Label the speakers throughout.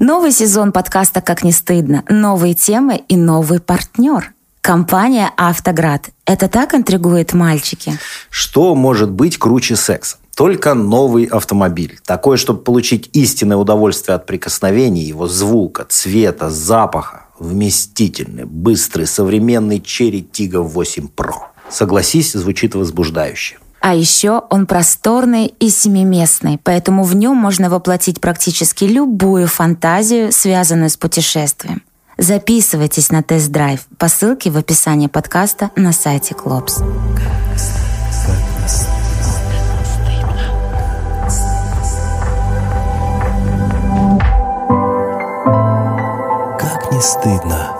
Speaker 1: Новый сезон подкаста «Как не стыдно», новые темы и новый партнер. Компания «Автоград». Это так интригует мальчики?
Speaker 2: Что может быть круче секса? Только новый автомобиль. Такой, чтобы получить истинное удовольствие от прикосновений, его звука, цвета, запаха. Вместительный, быстрый, современный Cherry Tiggo 8 Pro. Согласись, звучит возбуждающе.
Speaker 1: А еще он просторный и семиместный, поэтому в нем можно воплотить практически любую фантазию, связанную с путешествием. Записывайтесь на тест-драйв по ссылке в описании подкаста на сайте Клопс.
Speaker 3: Как не стыдно.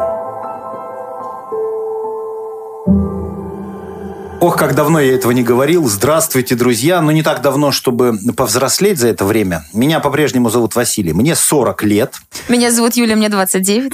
Speaker 2: Ох, как давно я этого не говорил. Здравствуйте, друзья. Ну, не так давно, чтобы повзрослеть за это время. Меня по-прежнему зовут Василий. Мне 40 лет.
Speaker 1: Меня зовут Юля, мне 29.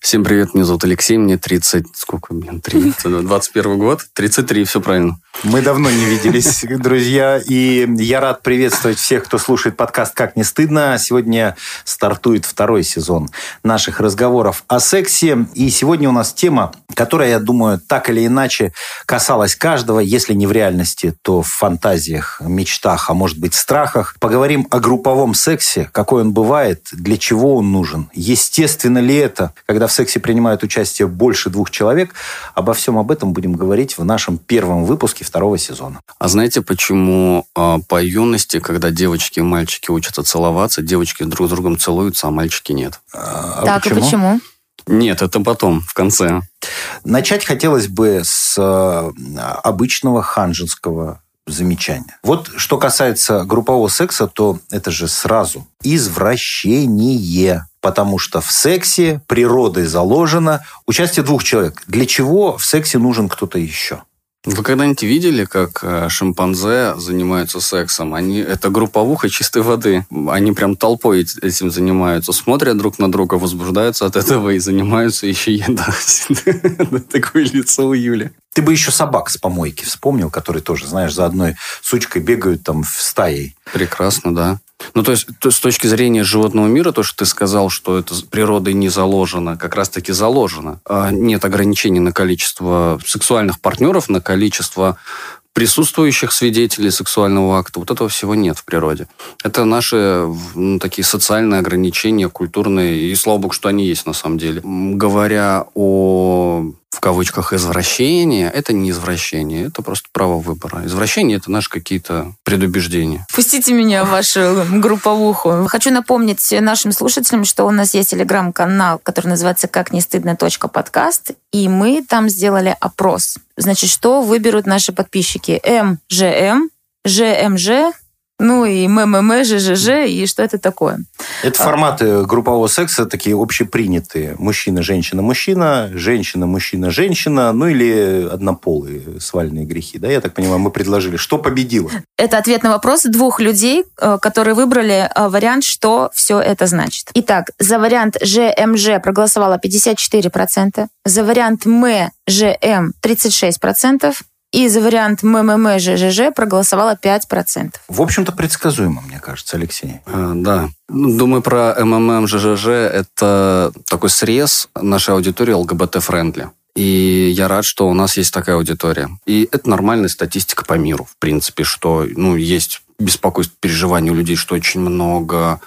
Speaker 4: Всем привет, меня зовут Алексей, мне 30... Сколько, блин, 30, 21 год? 33, все правильно.
Speaker 2: Мы давно не виделись, друзья, и я рад приветствовать всех, кто слушает подкаст «Как не стыдно». Сегодня стартует второй сезон наших разговоров о сексе, и сегодня у нас тема, которая, я думаю, так или иначе касалась каждого, если не в реальности, то в фантазиях, мечтах, а может быть страхах. Поговорим о групповом сексе, какой он бывает, для чего он нужен, естественно ли это, когда в сексе принимают участие больше двух человек. Обо всем об этом будем говорить в нашем первом выпуске второго сезона.
Speaker 4: А знаете, почему э, по юности, когда девочки и мальчики учатся целоваться, девочки друг с другом целуются, а мальчики нет?
Speaker 1: А, так, почему? и почему?
Speaker 4: Нет, это потом, в конце.
Speaker 2: Начать хотелось бы с э, обычного ханжинского замечания. Вот что касается группового секса, то это же сразу извращение. Потому что в сексе природой заложено участие двух человек. Для чего в сексе нужен кто-то еще?
Speaker 4: Вы когда-нибудь видели, как э, шимпанзе занимаются сексом? Они, это групповуха чистой воды. Они прям толпой этим занимаются. Смотрят друг на друга, возбуждаются от этого и занимаются еще едой. Такое лицо у Юли.
Speaker 2: Ты бы еще собак с помойки вспомнил, которые тоже, знаешь, за одной сучкой бегают там в стае.
Speaker 4: Прекрасно, да. Ну, то есть, то, с точки зрения животного мира, то, что ты сказал, что это природой не заложено, как раз-таки заложено. А нет ограничений на количество сексуальных партнеров, на количество присутствующих свидетелей сексуального акта. Вот этого всего нет в природе. Это наши ну, такие социальные ограничения, культурные, и слава богу, что они есть на самом деле. Говоря о в кавычках извращение, это не извращение, это просто право выбора. Извращение это наши какие-то предубеждения.
Speaker 1: Пустите меня в вашу групповуху. Хочу напомнить нашим слушателям, что у нас есть телеграм-канал, который называется «Как не стыдно. подкаст», и мы там сделали опрос. Значит, что выберут наши подписчики? МЖМ, ЖМЖ, ну и МММ, ЖЖЖ, и что это такое?
Speaker 2: Это форматы группового секса такие общепринятые. Мужчина, женщина, мужчина, женщина, мужчина, женщина, ну или однополые свальные грехи. Да, я так понимаю, мы предложили. Что победило?
Speaker 1: Это ответ на вопрос двух людей, э, которые выбрали э, вариант, что все это значит. Итак, за вариант ЖМЖ проголосовало 54%, за вариант МЖМ 36%, и за вариант МММ ЖЖЖ проголосовало 5%.
Speaker 2: В общем-то, предсказуемо, мне кажется, Алексей.
Speaker 4: А, да. Ну, думаю, про МММ ЖЖЖ это такой срез нашей аудитории ЛГБТ-френдли. И я рад, что у нас есть такая аудитория. И это нормальная статистика по миру, в принципе, что ну, есть беспокойство, переживания у людей, что очень много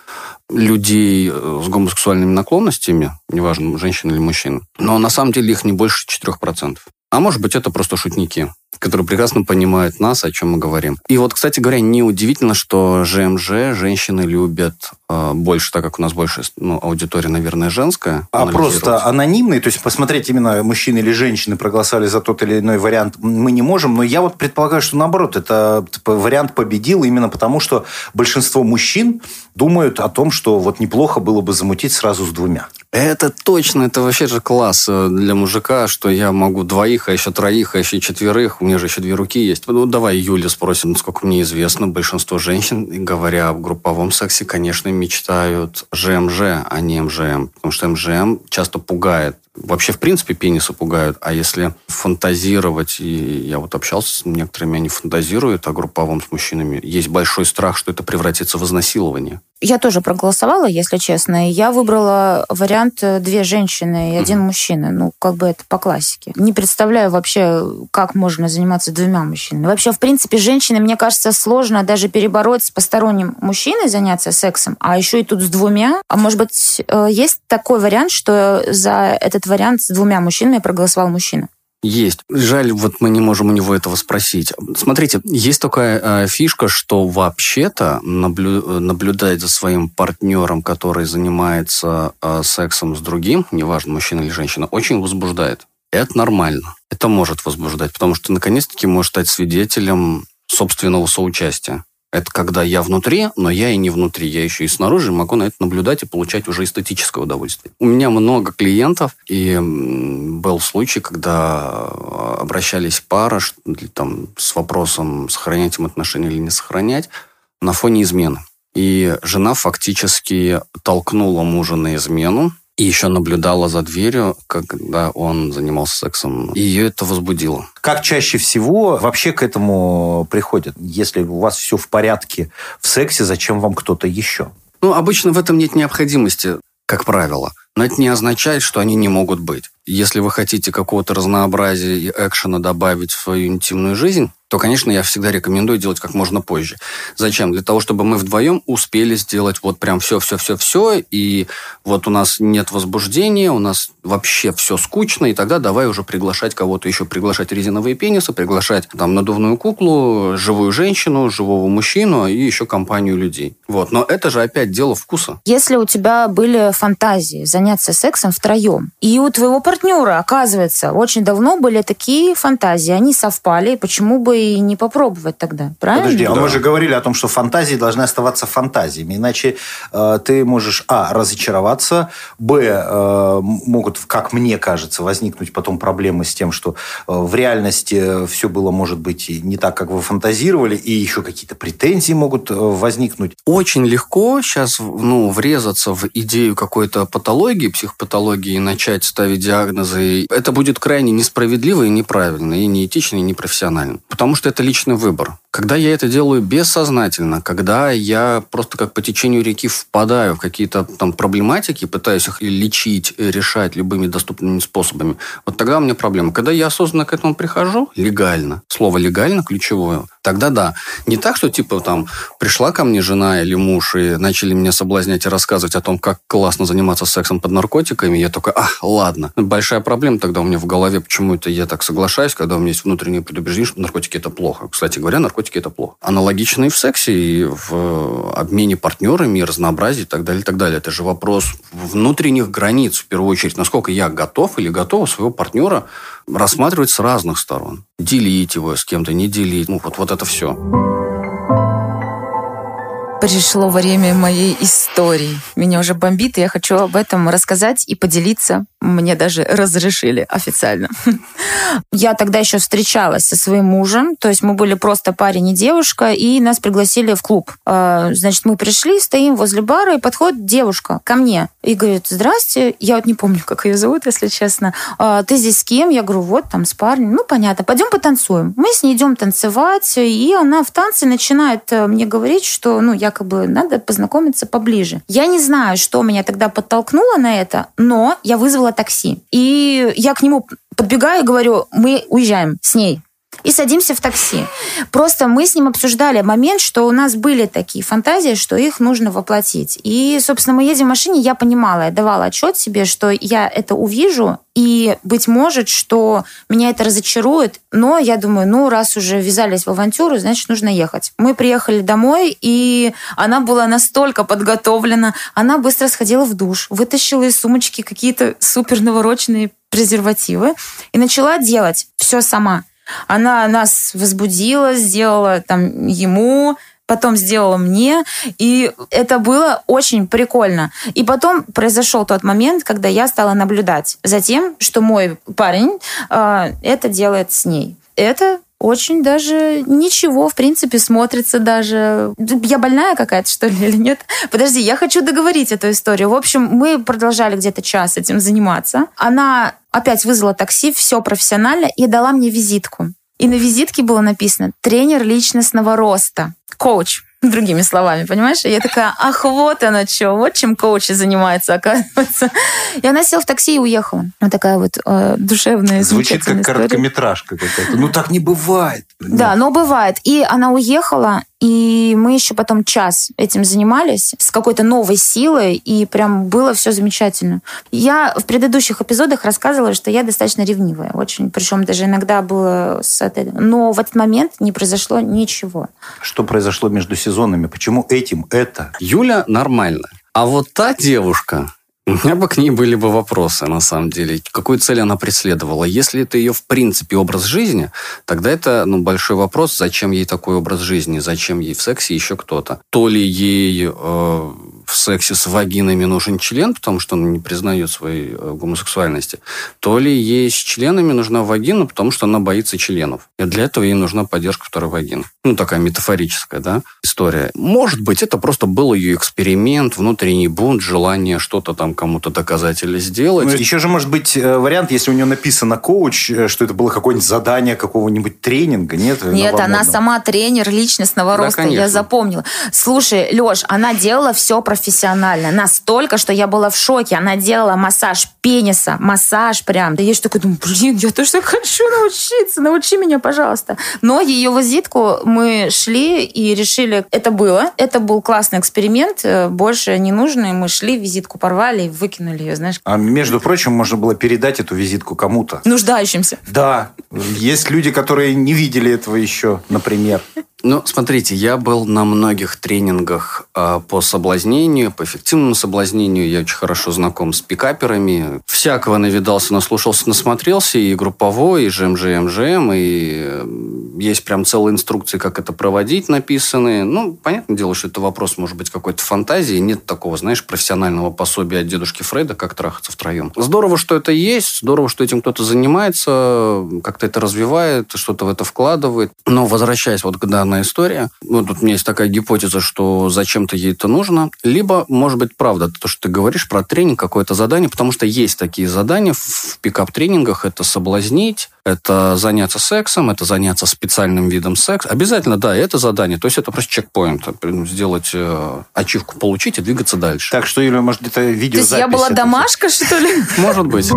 Speaker 4: людей э, с гомосексуальными наклонностями, неважно, женщина или мужчина, но на самом деле их не больше 4%. А может быть, это просто шутники которые прекрасно понимают нас, о чем мы говорим. И вот, кстати говоря, неудивительно, что ЖМЖ женщины любят э, больше, так как у нас больше ну, аудитория, наверное, женская.
Speaker 2: А просто анонимный, то есть посмотреть именно мужчины или женщины проголосовали за тот или иной вариант мы не можем, но я вот предполагаю, что наоборот, это типа, вариант победил именно потому, что большинство мужчин думают о том, что вот неплохо было бы замутить сразу с двумя.
Speaker 4: Это точно, это вообще же класс э, для мужика, что я могу двоих, а еще троих, а еще четверых. У меня же еще две руки есть. Ну, давай Юля спросим, насколько мне известно, большинство женщин, говоря об групповом сексе, конечно, мечтают ЖМЖ, а не МЖМ. Потому что МЖМ часто пугает Вообще, в принципе, пенисы пугают. А если фантазировать, и я вот общался с некоторыми, они фантазируют о групповом с мужчинами, есть большой страх, что это превратится в изнасилование.
Speaker 1: Я тоже проголосовала, если честно. Я выбрала вариант э, две женщины и один mm-hmm. мужчина. Ну, как бы это по классике. Не представляю вообще, как можно заниматься двумя мужчинами. Вообще, в принципе, женщины, мне кажется, сложно даже перебороть с посторонним мужчиной заняться сексом, а еще и тут с двумя. А может быть, э, есть такой вариант, что за этот вариант с двумя мужчинами проголосовал мужчина?
Speaker 4: Есть. Жаль, вот мы не можем у него этого спросить. Смотрите, есть такая э, фишка, что вообще-то наблю... наблюдать за своим партнером, который занимается э, сексом с другим, неважно, мужчина или женщина, очень возбуждает. Это нормально. Это может возбуждать, потому что наконец-таки можешь стать свидетелем собственного соучастия. Это когда я внутри, но я и не внутри. Я еще и снаружи могу на это наблюдать и получать уже эстетическое удовольствие. У меня много клиентов, и был случай, когда обращались пара там, с вопросом, сохранять им отношения или не сохранять, на фоне измены. И жена фактически толкнула мужа на измену, и еще наблюдала за дверью, когда он занимался сексом. И ее это возбудило.
Speaker 2: Как чаще всего вообще к этому приходят? Если у вас все в порядке в сексе, зачем вам кто-то еще?
Speaker 4: Ну, обычно в этом нет необходимости, как правило. Но это не означает, что они не могут быть. Если вы хотите какого-то разнообразия и экшена добавить в свою интимную жизнь, то, конечно, я всегда рекомендую делать как можно позже. Зачем? Для того, чтобы мы вдвоем успели сделать вот прям все-все-все-все, и вот у нас нет возбуждения, у нас вообще все скучно, и тогда давай уже приглашать кого-то еще, приглашать резиновые пенисы, приглашать там надувную куклу, живую женщину, живого мужчину и еще компанию людей. Вот. Но это же опять дело вкуса.
Speaker 1: Если у тебя были фантазии заняться сексом втроем, и у твоего партнера, оказывается, очень давно были такие фантазии, они совпали, почему бы и не попробовать тогда, правильно?
Speaker 2: Подожди,
Speaker 1: а
Speaker 2: мы же говорили о том, что фантазии должны оставаться фантазиями, иначе э, ты можешь, а, разочароваться, б, э, могут, как мне кажется, возникнуть потом проблемы с тем, что э, в реальности все было, может быть, не так, как вы фантазировали, и еще какие-то претензии могут э, возникнуть.
Speaker 4: Очень легко сейчас ну, врезаться в идею какой-то патологии, психопатологии, и начать ставить диагнозы. Это будет крайне несправедливо и неправильно, и неэтично, и непрофессионально. Потому потому что это личный выбор. Когда я это делаю бессознательно, когда я просто как по течению реки впадаю в какие-то там проблематики, пытаюсь их лечить, решать любыми доступными способами, вот тогда у меня проблема. Когда я осознанно к этому прихожу, легально, слово легально ключевое, тогда да. Не так, что типа там пришла ко мне жена или муж и начали меня соблазнять и рассказывать о том, как классно заниматься сексом под наркотиками, я только, а, ладно. Большая проблема тогда у меня в голове, почему это я так соглашаюсь, когда у меня есть внутреннее предубеждение, что наркотики это плохо. Кстати говоря, наркотики наркотики это плохо. Аналогично и в сексе, и в обмене партнерами, и разнообразии, и так далее, и так далее. Это же вопрос внутренних границ, в первую очередь, насколько я готов или готова своего партнера рассматривать с разных сторон. Делить его с кем-то, не делить. Ну, вот, вот это все.
Speaker 1: Пришло время моей истории. Меня уже бомбит, и я хочу об этом рассказать и поделиться мне даже разрешили официально. Я тогда еще встречалась со своим мужем, то есть мы были просто парень и девушка, и нас пригласили в клуб. А, значит, мы пришли, стоим возле бара, и подходит девушка ко мне и говорит, здрасте, я вот не помню, как ее зовут, если честно. «А, ты здесь с кем? Я говорю, вот там с парнем. Ну, понятно, пойдем потанцуем. Мы с ней идем танцевать, и она в танце начинает э, мне говорить, что, ну, якобы надо познакомиться поближе. Я не знаю, что меня тогда подтолкнуло на это, но я вызвала такси. И я к нему подбегаю и говорю, мы уезжаем с ней и садимся в такси. Просто мы с ним обсуждали момент, что у нас были такие фантазии, что их нужно воплотить. И, собственно, мы едем в машине, я понимала, я давала отчет себе, что я это увижу, и, быть может, что меня это разочарует, но я думаю, ну, раз уже ввязались в авантюру, значит, нужно ехать. Мы приехали домой, и она была настолько подготовлена, она быстро сходила в душ, вытащила из сумочки какие-то супер навороченные презервативы и начала делать все сама. Она нас возбудила, сделала там ему, потом сделала мне, и это было очень прикольно. И потом произошел тот момент, когда я стала наблюдать за тем, что мой парень э, это делает с ней. Это очень даже ничего, в принципе, смотрится даже. Я больная какая-то, что ли, или нет? Подожди, я хочу договорить эту историю. В общем, мы продолжали где-то час этим заниматься. Она опять вызвала такси, все профессионально, и дала мне визитку. И на визитке было написано «тренер личностного роста», коуч другими словами, понимаешь? И я такая, ах, вот она что, вот чем коучи занимаются, оказывается. И она села в такси и уехала. Вот такая вот э, душевная,
Speaker 2: Звучит как
Speaker 1: история.
Speaker 2: короткометражка какая-то. Ну, так не бывает.
Speaker 1: Да, но бывает. И она уехала, и мы еще потом час этим занимались с какой-то новой силой, и прям было все замечательно. Я в предыдущих эпизодах рассказывала, что я достаточно ревнивая, очень, причем даже иногда было с этой... Но в этот момент не произошло ничего.
Speaker 2: Что произошло между сезонами? Почему этим это?
Speaker 4: Юля нормально. А вот та девушка, у меня бы к ней были бы вопросы, на самом деле. Какую цель она преследовала? Если это ее, в принципе, образ жизни, тогда это ну, большой вопрос, зачем ей такой образ жизни, зачем ей в сексе еще кто-то. То ли ей э, в сексе с вагинами нужен член, потому что он не признает своей э, гомосексуальности, то ли ей с членами нужна вагина, потому что она боится членов. И для этого ей нужна поддержка второй вагины. Ну, такая метафорическая, да, история. Может быть, это просто был ее эксперимент, внутренний бунт, желание что-то там кому-то доказать или сделать.
Speaker 2: Ну, еще же может быть э, вариант, если у нее написано коуч, э, что это было какое-нибудь задание какого-нибудь тренинга, нет?
Speaker 1: Нет, она сама тренер личностного
Speaker 4: Да,
Speaker 1: роста,
Speaker 4: конечно.
Speaker 1: я запомнила. Слушай, Леш, она делала все профессионально, настолько, что я была в шоке. Она делала массаж пениса, массаж прям. Да я же такой думаю, блин, я тоже хочу научиться, научи меня, пожалуйста. Но ее визитку мы шли и решили, это было, это был классный эксперимент, э, больше не нужно, и мы шли, визитку порвали и выкинули ее, знаешь,
Speaker 2: А между прочим, можно было передать эту визитку кому-то.
Speaker 1: нуждающимся.
Speaker 2: Да, есть люди, которые не видели этого еще, например.
Speaker 4: Ну, смотрите, я был на многих тренингах э, по соблазнению, по эффективному соблазнению. Я очень хорошо знаком с пикаперами. Всякого навидался, наслушался, насмотрелся. И групповой, и ЖМЖ, и МЖМ. И есть прям целые инструкции, как это проводить, написанные. Ну, понятное дело, что это вопрос, может быть, какой-то фантазии. Нет такого, знаешь, профессионального пособия от дедушки Фрейда, как трахаться втроем. Здорово, что это есть. Здорово, что этим кто-то занимается, как-то это развивает, что-то в это вкладывает. Но возвращаясь вот к данной истории, вот тут у меня есть такая гипотеза, что зачем-то ей это нужно. Либо, может быть, правда, то, что ты говоришь про тренинг, какое-то задание, потому что есть такие задания в пикап-тренингах. Это соблазнить, это заняться сексом, это заняться специальным видом секса. Обязательно, да, это задание. То есть это просто чекпоинт. Сделать э, ачивку, получить и двигаться дальше.
Speaker 2: Так что, Юля, может, где-то
Speaker 1: То
Speaker 2: видеозапись.
Speaker 1: есть я была
Speaker 2: это
Speaker 1: домашка, что ли?
Speaker 4: Может быть.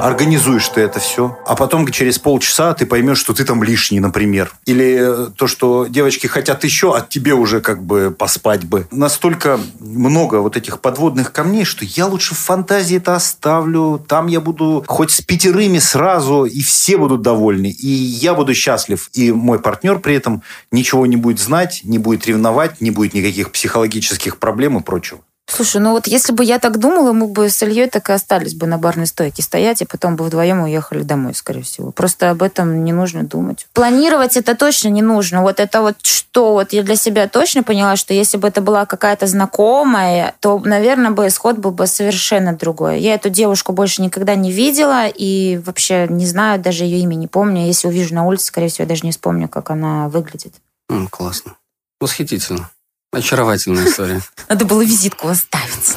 Speaker 2: Организуешь ты это все, а потом через полчаса ты поймешь, что ты там лишний, например. Или э, то, что девочки хотят еще, а тебе уже как бы поспать бы. Настолько много вот этих подводных камней, что я лучше в фантазии это оставлю. Там я буду хоть с пятерыми сразу, и все будут довольны. И я буду счастлив. И мой партнер при этом ничего не будет знать, не будет ревновать, не будет никаких психологических проблем и прочего.
Speaker 1: Слушай, ну вот если бы я так думала, мы бы с Ильей так и остались бы на барной стойке стоять, и потом бы вдвоем уехали домой, скорее всего. Просто об этом не нужно думать. Планировать это точно не нужно. Вот это вот что, вот я для себя точно поняла, что если бы это была какая-то знакомая, то, наверное, бы исход был бы совершенно другой. Я эту девушку больше никогда не видела, и вообще не знаю, даже ее имя не помню. Если увижу на улице, скорее всего, я даже не вспомню, как она выглядит.
Speaker 4: М, Классно. Восхитительно. Очаровательная история.
Speaker 1: Надо было визитку оставить,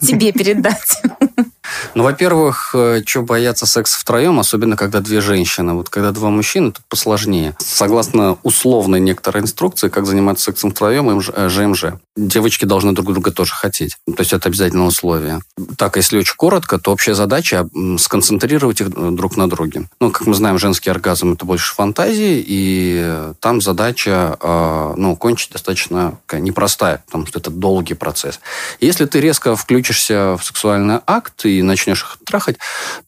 Speaker 1: тебе передать.
Speaker 4: Ну, во-первых, что бояться секса втроем, особенно когда две женщины. Вот когда два мужчины, тут посложнее. Согласно условной некоторой инструкции, как заниматься сексом втроем, МЖ, э, ЖМЖ. Девочки должны друг друга тоже хотеть. То есть это обязательное условие. Так, если очень коротко, то общая задача сконцентрировать их э, друг на друге. Ну, как мы знаем, женский оргазм это больше фантазии, и там задача э, ну, кончить достаточно непростая, потому что это долгий процесс. Если ты резко включишься в сексуальный акт и начнешь их трахать,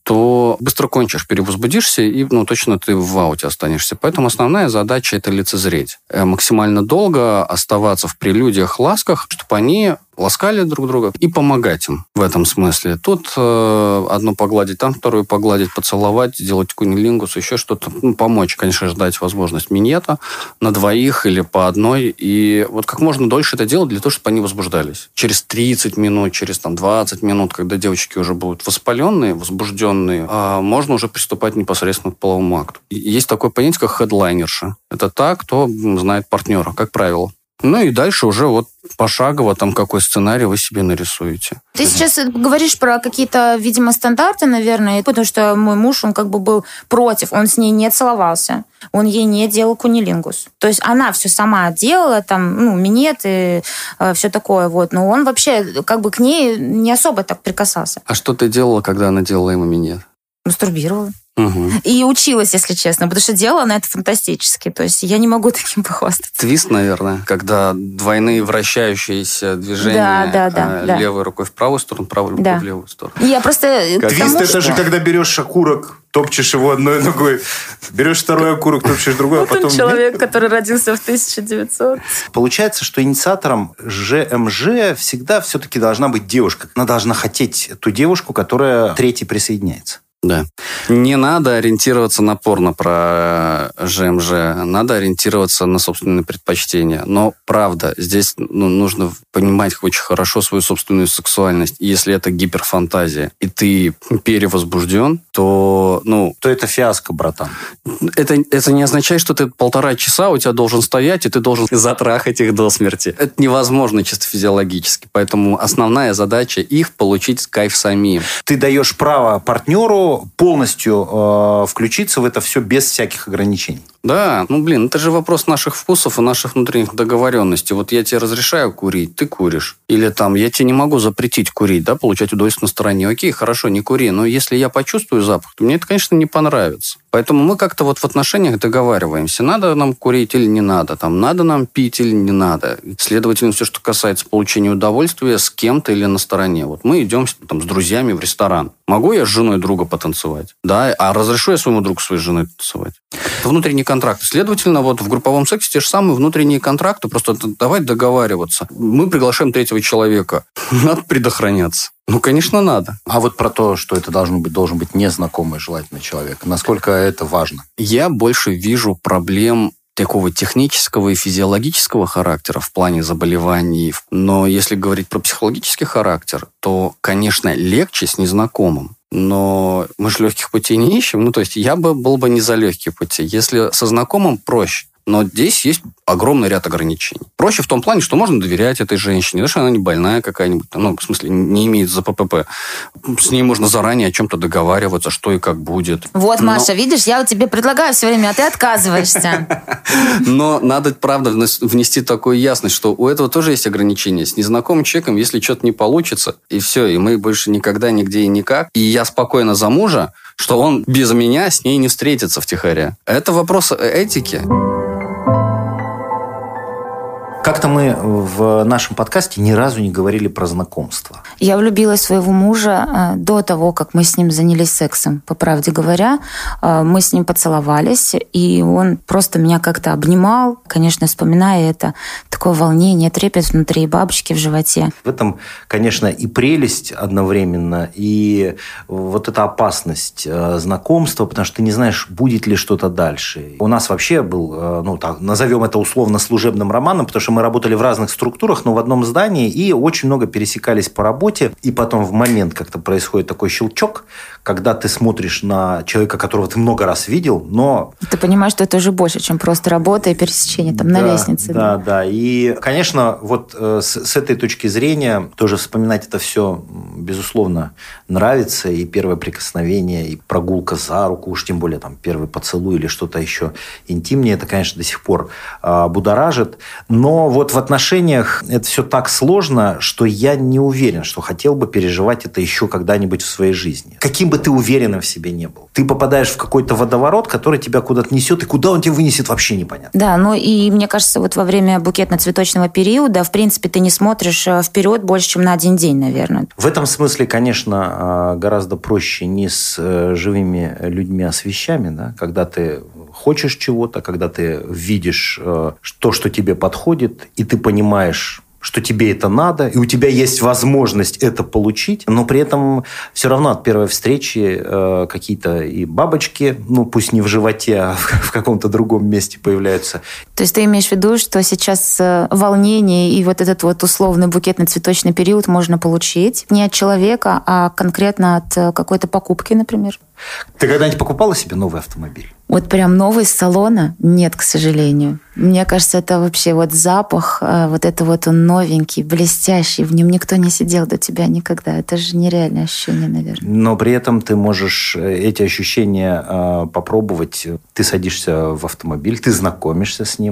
Speaker 4: то быстро кончишь, перевозбудишься, и ну, точно ты в ауте останешься. Поэтому основная задача – это лицезреть. Э, Максимально долго оставаться в прелюдиях, ласках, чтобы они ласкали друг друга и помогать им в этом смысле. Тут э, одно погладить, там вторую погладить, поцеловать, сделать кунилингус, еще что-то. Ну, помочь, конечно же, дать возможность минета на двоих или по одной. И вот как можно дольше это делать для того, чтобы они возбуждались. Через 30 минут, через там, 20 минут, когда девочки уже будут воспаленные, возбужденные, э, можно уже приступать непосредственно к половому акту. Есть такое понятие, как хедлайнерша. Это та, кто знает партнера, как правило. Ну и дальше уже вот пошагово там какой сценарий вы себе нарисуете.
Speaker 1: Ты сейчас говоришь про какие-то, видимо, стандарты, наверное, потому что мой муж, он как бы был против, он с ней не целовался, он ей не делал кунилингус. То есть она все сама делала, там, ну, минет и э, все такое, вот. Но он вообще как бы к ней не особо так прикасался.
Speaker 4: А что ты делала, когда она делала ему минет?
Speaker 1: Мастурбировала.
Speaker 4: Угу.
Speaker 1: И училась, если честно, потому что делала она это фантастически. То есть я не могу таким похвастаться.
Speaker 4: Твист, наверное, когда двойные вращающиеся движения
Speaker 1: Да, да, да,
Speaker 4: э,
Speaker 1: да.
Speaker 4: левой рукой в правую сторону, правой рукой
Speaker 1: Да.
Speaker 4: в левую сторону.
Speaker 1: Я просто... к
Speaker 2: Твист
Speaker 1: тому,
Speaker 2: это
Speaker 1: что-
Speaker 2: же когда берешь окурок, топчешь его одной ногой, берешь второй окурок, топчешь другой, а
Speaker 1: он
Speaker 2: потом...
Speaker 1: человек, который родился в 1900.
Speaker 2: Получается, что инициатором ЖМЖ всегда все-таки должна быть девушка. Она должна хотеть ту девушку, которая третий присоединяется.
Speaker 4: Да. Не надо ориентироваться на порно про ЖМЖ, надо ориентироваться на собственные предпочтения. Но правда, здесь ну, нужно понимать очень хорошо свою собственную сексуальность. И Если это гиперфантазия, и ты перевозбужден, то, ну,
Speaker 2: То это фиаско, братан.
Speaker 4: это, это не означает, что ты полтора часа у тебя должен стоять, и ты должен затрахать их до смерти. Это невозможно чисто физиологически. Поэтому основная задача их получить кайф самим.
Speaker 2: Ты даешь право партнеру полностью э, включиться в это все без всяких ограничений.
Speaker 4: Да, ну блин, это же вопрос наших вкусов и наших внутренних договоренностей. Вот я тебе разрешаю курить, ты куришь. Или там, я тебе не могу запретить курить, да, получать удовольствие на стороне. Окей, хорошо, не кури, но если я почувствую запах, то мне это, конечно, не понравится. Поэтому мы как-то вот в отношениях договариваемся, надо нам курить или не надо, там, надо нам пить или не надо. Следовательно, все, что касается получения удовольствия с кем-то или на стороне. Вот мы идем там, с друзьями в ресторан. Могу я с женой друга потанцевать? Да, а разрешу я своему другу своей женой танцевать? Это внутренние контракты. Следовательно, вот в групповом сексе те же самые внутренние контракты, просто давай договариваться. Мы приглашаем третьего человека. Надо предохраняться. Ну, конечно, надо.
Speaker 2: А вот про то, что это должен быть, должен быть незнакомый желательно человек, насколько это важно.
Speaker 4: Я больше вижу проблем такого технического и физиологического характера в плане заболеваний. Но если говорить про психологический характер, то, конечно, легче с незнакомым. Но мы же легких путей не ищем. Ну, то есть я бы был бы не за легкие пути. Если со знакомым проще. Но здесь есть огромный ряд ограничений. Проще в том плане, что можно доверять этой женщине, даже что она не больная какая-нибудь, ну, в смысле, не имеет ЗППП. С ней можно заранее о чем-то договариваться, что и как будет.
Speaker 1: Вот,
Speaker 4: Но-
Speaker 1: Маша, видишь, я вот тебе предлагаю все время, а ты отказываешься.
Speaker 4: Но надо, правда, внес- внести такую ясность, что у этого тоже есть ограничения. С незнакомым человеком, если что-то не получится, и все, и мы больше никогда, нигде и никак, и я спокойно за мужа, что он без меня с ней не встретится втихаря. Это вопрос этики.
Speaker 2: Как-то мы в нашем подкасте ни разу не говорили про знакомство.
Speaker 1: Я влюбилась в своего мужа э, до того, как мы с ним занялись сексом. По правде говоря, Э, мы с ним поцеловались, и он просто меня как-то обнимал. Конечно, вспоминая это, такое волнение, трепет внутри, бабочки в животе.
Speaker 2: В этом, конечно, и прелесть одновременно, и вот эта опасность э, знакомства, потому что ты не знаешь, будет ли что-то дальше. У нас вообще был, ну, так, назовем это условно служебным романом, потому что мы работали в разных структурах, но в одном здании, и очень много пересекались по работе, и потом в момент как-то происходит такой щелчок, когда ты смотришь на человека, которого ты много раз видел, но
Speaker 1: И ты понимаешь, что это уже больше, чем просто работа и пересечение там на
Speaker 2: да,
Speaker 1: лестнице.
Speaker 2: Да, да. И, конечно, вот э, с, с этой точки зрения тоже вспоминать это все, безусловно, нравится. И первое прикосновение, и прогулка за руку, уж тем более там первый поцелуй или что-то еще интимнее, это, конечно, до сих пор э, будоражит. Но вот в отношениях это все так сложно, что я не уверен, что хотел бы переживать это еще когда-нибудь в своей жизни. Каким бы ты уверенным в себе не был. Ты попадаешь в какой-то водоворот, который тебя куда-то несет, и куда он тебя вынесет, вообще непонятно.
Speaker 1: Да, ну и мне кажется, вот во время букетно-цветочного периода, в принципе, ты не смотришь э, вперед больше, чем на один день, наверное.
Speaker 2: В этом смысле, конечно, а, гораздо проще не с э, живыми людьми, а с вещами, да? когда ты хочешь чего-то, когда ты видишь э, то, что тебе подходит, и ты понимаешь, что тебе это надо, и у тебя есть возможность это получить, но при этом все равно от первой встречи э, какие-то и бабочки, ну пусть не в животе, а в, в каком-то другом месте появляются.
Speaker 1: То есть ты имеешь в виду, что сейчас э, волнение и вот этот вот условный букетный цветочный период можно получить не от человека, а конкретно от э, какой-то покупки, например?
Speaker 2: Ты когда-нибудь покупала себе новый автомобиль?
Speaker 1: Вот прям новый из салона? Нет, к сожалению. Мне кажется, это вообще вот запах, э, вот это вот он новенький, блестящий, в нем никто не сидел до тебя никогда. Это же нереальное ощущение, наверное.
Speaker 2: Но при этом ты можешь эти ощущения попробовать. Ты садишься в автомобиль, ты знакомишься с ним.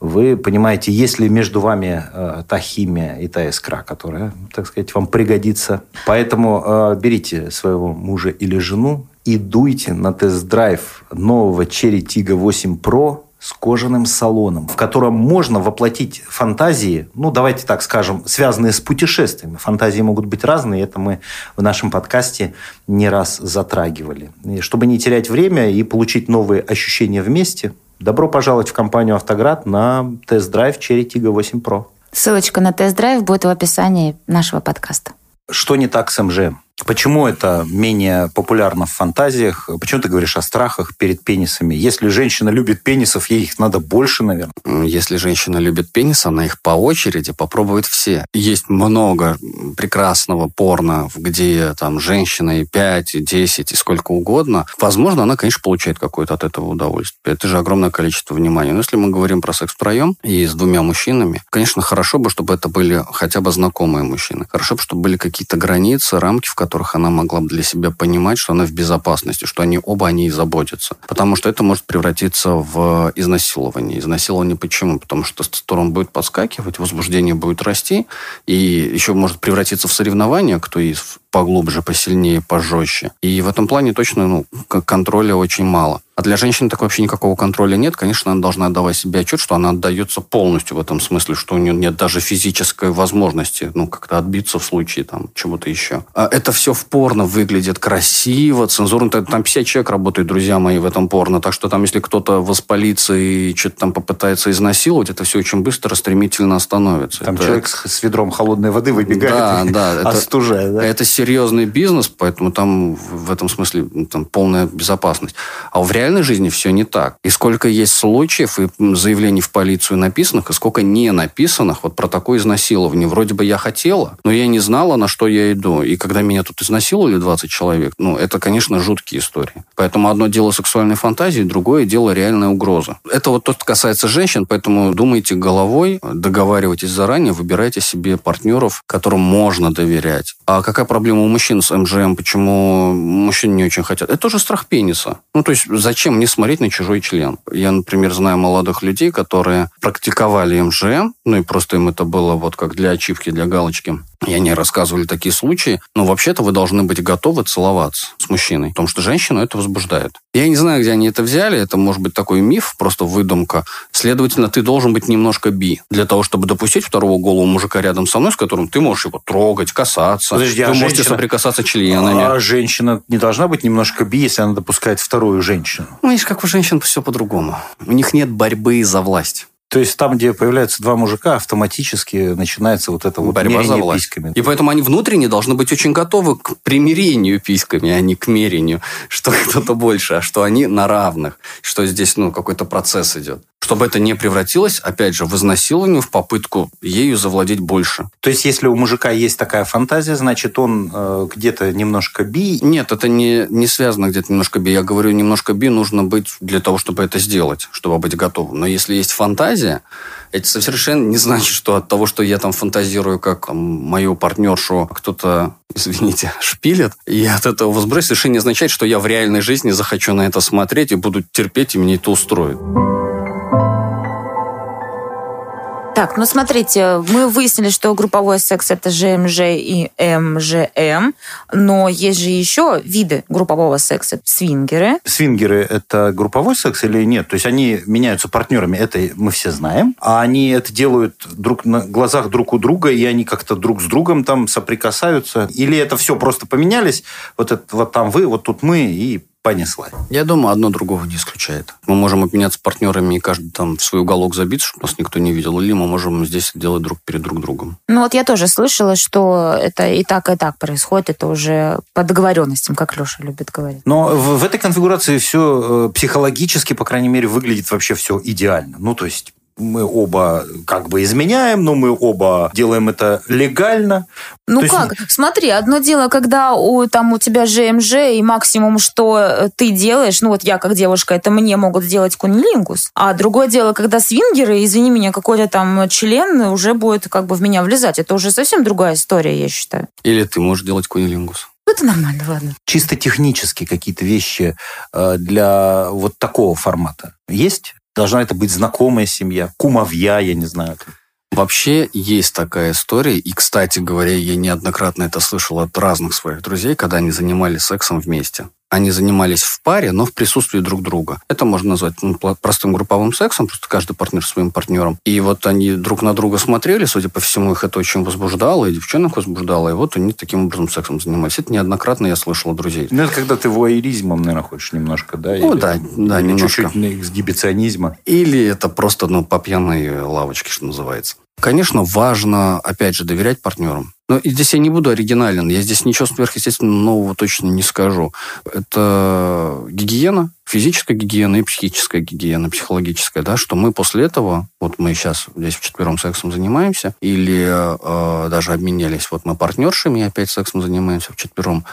Speaker 2: Вы понимаете, есть ли между вами та химия и та искра, которая, так сказать, вам пригодится. Поэтому берите своего мужа или жену, и дуйте на тест-драйв нового Cherry Tiggo 8 Pro с кожаным салоном, в котором можно воплотить фантазии, ну, давайте так скажем, связанные с путешествиями. Фантазии могут быть разные, это мы в нашем подкасте не раз затрагивали. И чтобы не терять время и получить новые ощущения вместе, добро пожаловать в компанию «Автоград» на тест-драйв Cherry Tiggo 8 Pro.
Speaker 1: Ссылочка на тест-драйв будет в описании нашего подкаста.
Speaker 2: Что не так с МЖ? Почему это менее популярно в фантазиях? Почему ты говоришь о страхах перед пенисами? Если женщина любит пенисов, ей их надо больше, наверное.
Speaker 4: Если женщина любит пенис, она их по очереди попробует все. Есть много прекрасного порно, где там женщина и 5, и 10, и сколько угодно. Возможно, она, конечно, получает какое-то от этого удовольствие. Это же огромное количество внимания. Но если мы говорим про секс втроем и с двумя мужчинами, конечно, хорошо бы, чтобы это были хотя бы знакомые мужчины. Хорошо бы, чтобы были какие-то границы, рамки, в которых которых она могла бы для себя понимать, что она в безопасности, что они оба о ней заботятся. Потому что это может превратиться в изнасилование. Изнасилование почему? Потому что тестостерон будет подскакивать, возбуждение будет расти, и еще может превратиться в соревнование, кто из поглубже, посильнее, пожестче. И в этом плане точно ну, контроля очень мало. А для женщины так вообще никакого контроля нет. Конечно, она должна отдавать себе отчет, что она отдается полностью в этом смысле, что у нее нет даже физической возможности, ну, как-то отбиться в случае там чего-то еще. А это все в порно выглядит красиво, цензурно. Там 50 человек работает, друзья мои, в этом порно. Так что там, если кто-то воспалится и что-то там попытается изнасиловать, это все очень быстро, стремительно остановится.
Speaker 2: Там
Speaker 4: это...
Speaker 2: человек с, с ведром холодной воды выбегает
Speaker 4: да,
Speaker 2: и
Speaker 4: да, это.
Speaker 2: Да?
Speaker 4: Это серьезный бизнес, поэтому там в этом смысле там полная безопасность. А в реальной жизни все не так. И сколько есть случаев и заявлений в полицию написанных, и сколько не написанных вот про такое изнасилование. Вроде бы я хотела, но я не знала, на что я иду. И когда меня тут изнасиловали 20 человек, ну, это, конечно, жуткие истории. Поэтому одно дело сексуальной фантазии, другое дело реальная угроза. Это вот то, что касается женщин, поэтому думайте головой, договаривайтесь заранее, выбирайте себе партнеров, которым можно доверять. А какая проблема у мужчин с МЖМ? Почему мужчины не очень хотят? Это тоже страх пениса. Ну, то есть, зачем мне смотреть на чужой член? Я, например, знаю молодых людей, которые практиковали МЖМ, ну и просто им это было вот как для ачивки, для галочки. И они рассказывали такие случаи. Но вообще-то вы должны быть готовы целоваться с мужчиной, потому что женщину это возбуждает. Я не знаю, где они это взяли. Это может быть такой миф, просто выдумка. Следовательно, ты должен быть немножко би для того, чтобы допустить второго голову мужика рядом со мной, с которым ты можешь его трогать, касаться.
Speaker 2: Подожди,
Speaker 4: вы
Speaker 2: а
Speaker 4: можете
Speaker 2: женщина...
Speaker 4: соприкасаться членами.
Speaker 2: А женщина не должна быть немножко би, если она допускает вторую женщину?
Speaker 4: Ну, видишь, как у женщин все по-другому. У них нет борьбы за власть.
Speaker 2: То есть там, где появляются два мужика, автоматически начинается вот это вот
Speaker 4: Борьба за власть.
Speaker 2: письками.
Speaker 4: И поэтому они внутренне должны быть очень готовы к примирению письками, а не к мерению, что кто-то больше, а что они на равных, что здесь ну, какой-то процесс идет. Чтобы это не превратилось, опять же, в изнасилование, в попытку ею завладеть больше.
Speaker 2: То есть, если у мужика есть такая фантазия, значит, он э, где-то немножко би?
Speaker 4: Нет, это не, не связано где-то немножко би. Я говорю, немножко би нужно быть для того, чтобы это сделать, чтобы быть готовым. Но если есть фантазия, это совершенно не значит, что от того, что я там фантазирую, как там, мою партнершу кто-то, извините, шпилит, и от этого возбрось, совершенно не означает, что я в реальной жизни захочу на это смотреть и буду терпеть, и мне это устроит.
Speaker 1: Так, ну смотрите, мы выяснили, что групповой секс это ЖМЖ и МЖМ, но есть же еще виды группового секса. Свингеры.
Speaker 2: Свингеры – это групповой секс или нет? То есть они меняются партнерами, это мы все знаем. А они это делают друг на глазах друг у друга, и они как-то друг с другом там соприкасаются? Или это все просто поменялись? Вот, это, вот там вы, вот тут мы, и понеслась.
Speaker 4: Я думаю, одно другого не исключает. Мы можем обменяться партнерами и каждый там в свой уголок забиться, чтобы нас никто не видел, или мы можем здесь делать друг перед друг другом.
Speaker 1: Ну вот я тоже слышала, что это и так, и так происходит. Это уже по договоренностям, как Леша любит говорить.
Speaker 2: Но в, в этой конфигурации все э, психологически, по крайней мере, выглядит вообще все идеально. Ну, то есть мы оба как бы изменяем, но мы оба делаем это легально.
Speaker 1: Ну
Speaker 2: То
Speaker 1: как? Есть... Смотри, одно дело, когда у, там, у тебя ЖМЖ, и максимум, что э, ты делаешь, ну вот я как девушка, это мне могут сделать кунилингус. А другое дело, когда свингеры, извини меня, какой-то там член уже будет как бы в меня влезать. Это уже совсем другая история, я считаю.
Speaker 4: Или ты можешь делать кунилингус.
Speaker 1: Это нормально, ладно.
Speaker 2: Чисто технически какие-то вещи э, для вот такого формата есть? Должна это быть знакомая семья, кумовья, я не знаю.
Speaker 4: Вообще есть такая история, и, кстати говоря, я неоднократно это слышал от разных своих друзей, когда они занимались сексом вместе. Они занимались в паре, но в присутствии друг друга. Это можно назвать ну, простым групповым сексом, просто каждый партнер своим партнером. И вот они друг на друга смотрели, судя по всему, их это очень возбуждало, и девчонок возбуждало, и вот они таким образом сексом занимались. Это неоднократно я слышал от друзей.
Speaker 2: Ну, это когда ты вуайеризмом, наверное, хочешь немножко, да?
Speaker 4: Ну, Или, да, да,
Speaker 2: или немножко. чуть-чуть эксгибиционизма.
Speaker 4: Или это просто, ну, по пьяной лавочке, что называется. Конечно, важно, опять же, доверять партнерам. Но здесь я не буду оригинален. Я здесь ничего сверхъестественного нового точно не скажу. Это гигиена, физическая гигиена и психическая гигиена, психологическая, да, что мы после этого, вот мы сейчас здесь вчетвером сексом занимаемся, или э, даже обменялись, вот мы партнершами опять сексом занимаемся вчетвером,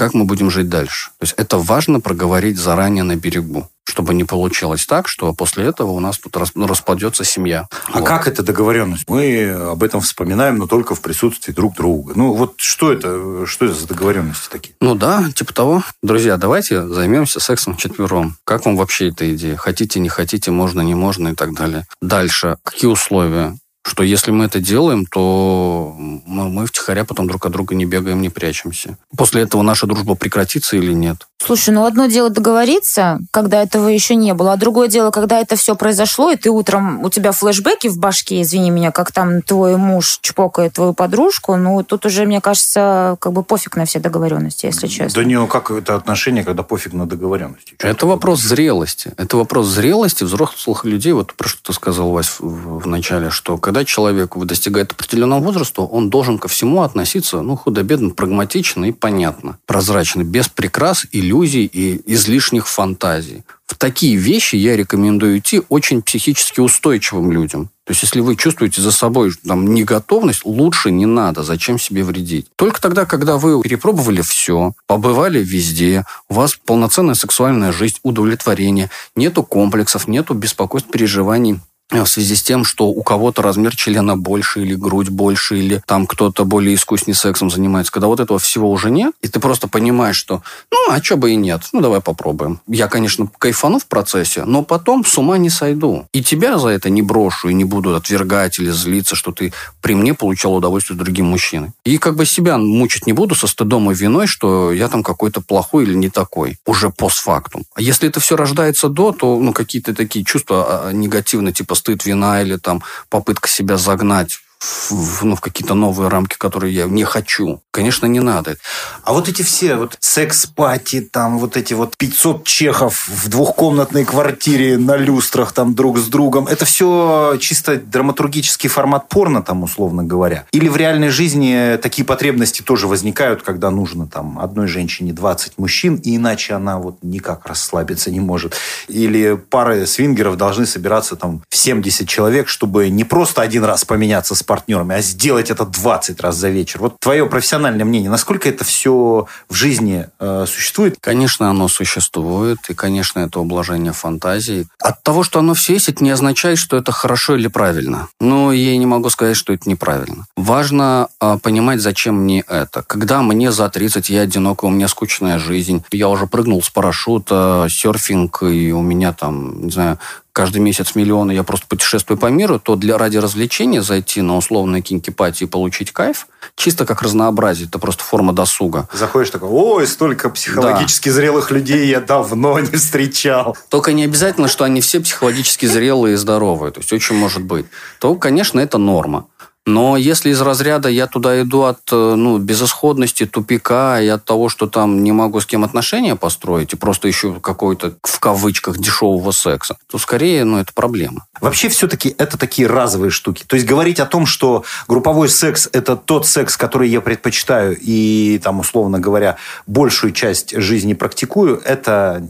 Speaker 4: как мы будем жить дальше. То есть это важно проговорить заранее на берегу чтобы не получилось так, что после этого у нас тут ну, распадется семья.
Speaker 2: А вот. как это договоренность? Мы об этом вспоминаем, но только в присутствии друг друга. Ну вот что это, что это за договоренности такие?
Speaker 4: Ну да, типа того. Друзья, давайте займемся сексом четвером. Как вам вообще эта идея? Хотите, не хотите, можно, не можно и так далее. Дальше. Какие условия? Что если мы это делаем, то мы, втихаря потом друг от друга не бегаем, не прячемся. После этого наша дружба прекратится или нет?
Speaker 1: Слушай, ну одно дело договориться, когда этого еще не было, а другое дело, когда это все произошло, и ты утром, у тебя флешбеки в башке, извини меня, как там твой муж чпокает твою подружку, ну тут уже, мне кажется, как бы пофиг на все договоренности, если честно.
Speaker 2: Да не, ну как это отношение, когда пофиг на договоренности?
Speaker 4: Что это вопрос зрелости. Это вопрос зрелости взрослых людей. Вот про что ты сказал, Вась, в, в начале, что когда человек достигает определенного возраста, он должен ко всему относиться, ну, худо-бедно, прагматично и понятно, прозрачно, без прикрас, иллюзий и излишних фантазий. В такие вещи я рекомендую идти очень психически устойчивым людям. То есть, если вы чувствуете за собой там, неготовность, лучше не надо. Зачем себе вредить? Только тогда, когда вы перепробовали все, побывали везде, у вас полноценная сексуальная жизнь, удовлетворение, нету комплексов, нету беспокойств, переживаний, в связи с тем, что у кого-то размер члена больше, или грудь больше, или там кто-то более искуснее сексом занимается. Когда вот этого всего уже нет, и ты просто понимаешь, что ну, а что бы и нет, ну, давай попробуем. Я, конечно, кайфану в процессе, но потом с ума не сойду. И тебя за это не брошу, и не буду отвергать или злиться, что ты при мне получал удовольствие другим мужчиной. И как бы себя мучить не буду со стыдом и виной, что я там какой-то плохой или не такой, уже постфактум. А если это все рождается до, то ну, какие-то такие чувства а, а, негативные, типа стыд, вина или там попытка себя загнать в, ну, в какие-то новые рамки, которые я не хочу. Конечно, не надо.
Speaker 2: А вот эти все вот секс-пати, там вот эти вот 500 чехов в двухкомнатной квартире на люстрах там друг с другом, это все чисто драматургический формат порно, там, условно говоря? Или в реальной жизни такие потребности тоже возникают, когда нужно там одной женщине 20 мужчин, и иначе она вот никак расслабиться не может? Или пары свингеров должны собираться там в 70 человек, чтобы не просто один раз поменяться с партнерами, а сделать это 20 раз за вечер. Вот твое профессиональное мнение, насколько это все в жизни э, существует?
Speaker 4: Конечно, оно существует, и, конечно, это ублажение фантазии. От того, что оно все есть, это не означает, что это хорошо или правильно. Но я не могу сказать, что это неправильно. Важно э, понимать, зачем мне это. Когда мне за 30, я одинок, у меня скучная жизнь, я уже прыгнул с парашюта, серфинг, и у меня там, не знаю, каждый месяц миллионы, я просто путешествую по миру, то для ради развлечения зайти на условные кинкипати и получить кайф, чисто как разнообразие, это просто форма досуга.
Speaker 2: Заходишь такой, ой, столько психологически да. зрелых людей я давно не встречал.
Speaker 4: Только не обязательно, что они все психологически зрелые и здоровые, то есть очень может быть. То, конечно, это норма. Но если из разряда я туда иду от э, ну, безысходности, тупика и от того, что там не могу с кем отношения построить и просто ищу какой-то, в кавычках, дешевого секса, то скорее, ну, это проблема.
Speaker 2: Вообще все-таки это такие разовые штуки. То есть говорить о том, что групповой секс – это тот секс, который я предпочитаю и, там, условно говоря, большую часть жизни практикую, это,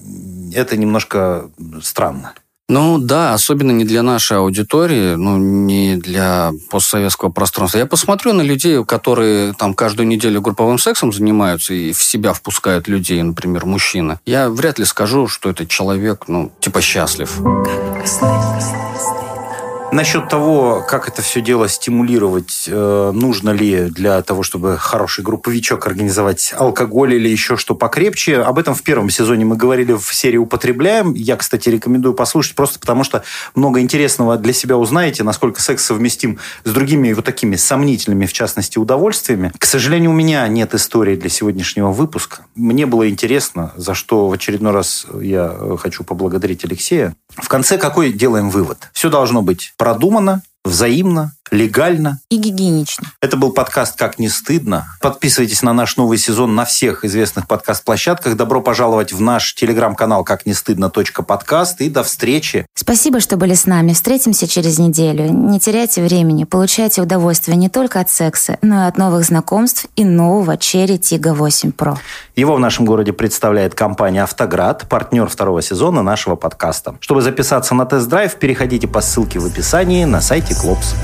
Speaker 2: это немножко странно.
Speaker 4: Ну да, особенно не для нашей аудитории, ну не для постсоветского пространства. Я посмотрю на людей, которые там каждую неделю групповым сексом занимаются и в себя впускают людей, например, мужчина. Я вряд ли скажу, что этот человек, ну, типа счастлив.
Speaker 2: Насчет того, как это все дело стимулировать, э, нужно ли для того, чтобы хороший групповичок организовать алкоголь или еще что покрепче, об этом в первом сезоне мы говорили в серии «Употребляем». Я, кстати, рекомендую послушать, просто потому что много интересного для себя узнаете, насколько секс совместим с другими вот такими сомнительными, в частности, удовольствиями. К сожалению, у меня нет истории для сегодняшнего выпуска. Мне было интересно, за что в очередной раз я хочу поблагодарить Алексея. В конце какой делаем вывод? Все должно быть продумано, взаимно, легально.
Speaker 1: И гигиенично.
Speaker 2: Это был подкаст «Как не стыдно». Подписывайтесь на наш новый сезон на всех известных подкаст-площадках. Добро пожаловать в наш телеграм-канал «Как не стыдно. подкаст» и до встречи.
Speaker 1: Спасибо, что были с нами. Встретимся через неделю. Не теряйте времени. Получайте удовольствие не только от секса, но и от новых знакомств и нового Cherry Tiggo 8 Pro.
Speaker 2: Его в нашем городе представляет компания «Автоград», партнер второго сезона нашего подкаста. Чтобы записаться на тест-драйв, переходите по ссылке в описании на сайте Клопс.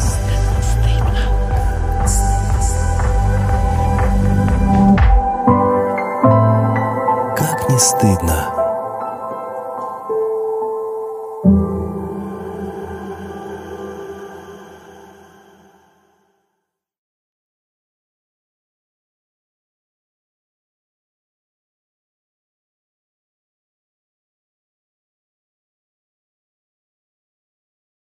Speaker 3: Стыдно.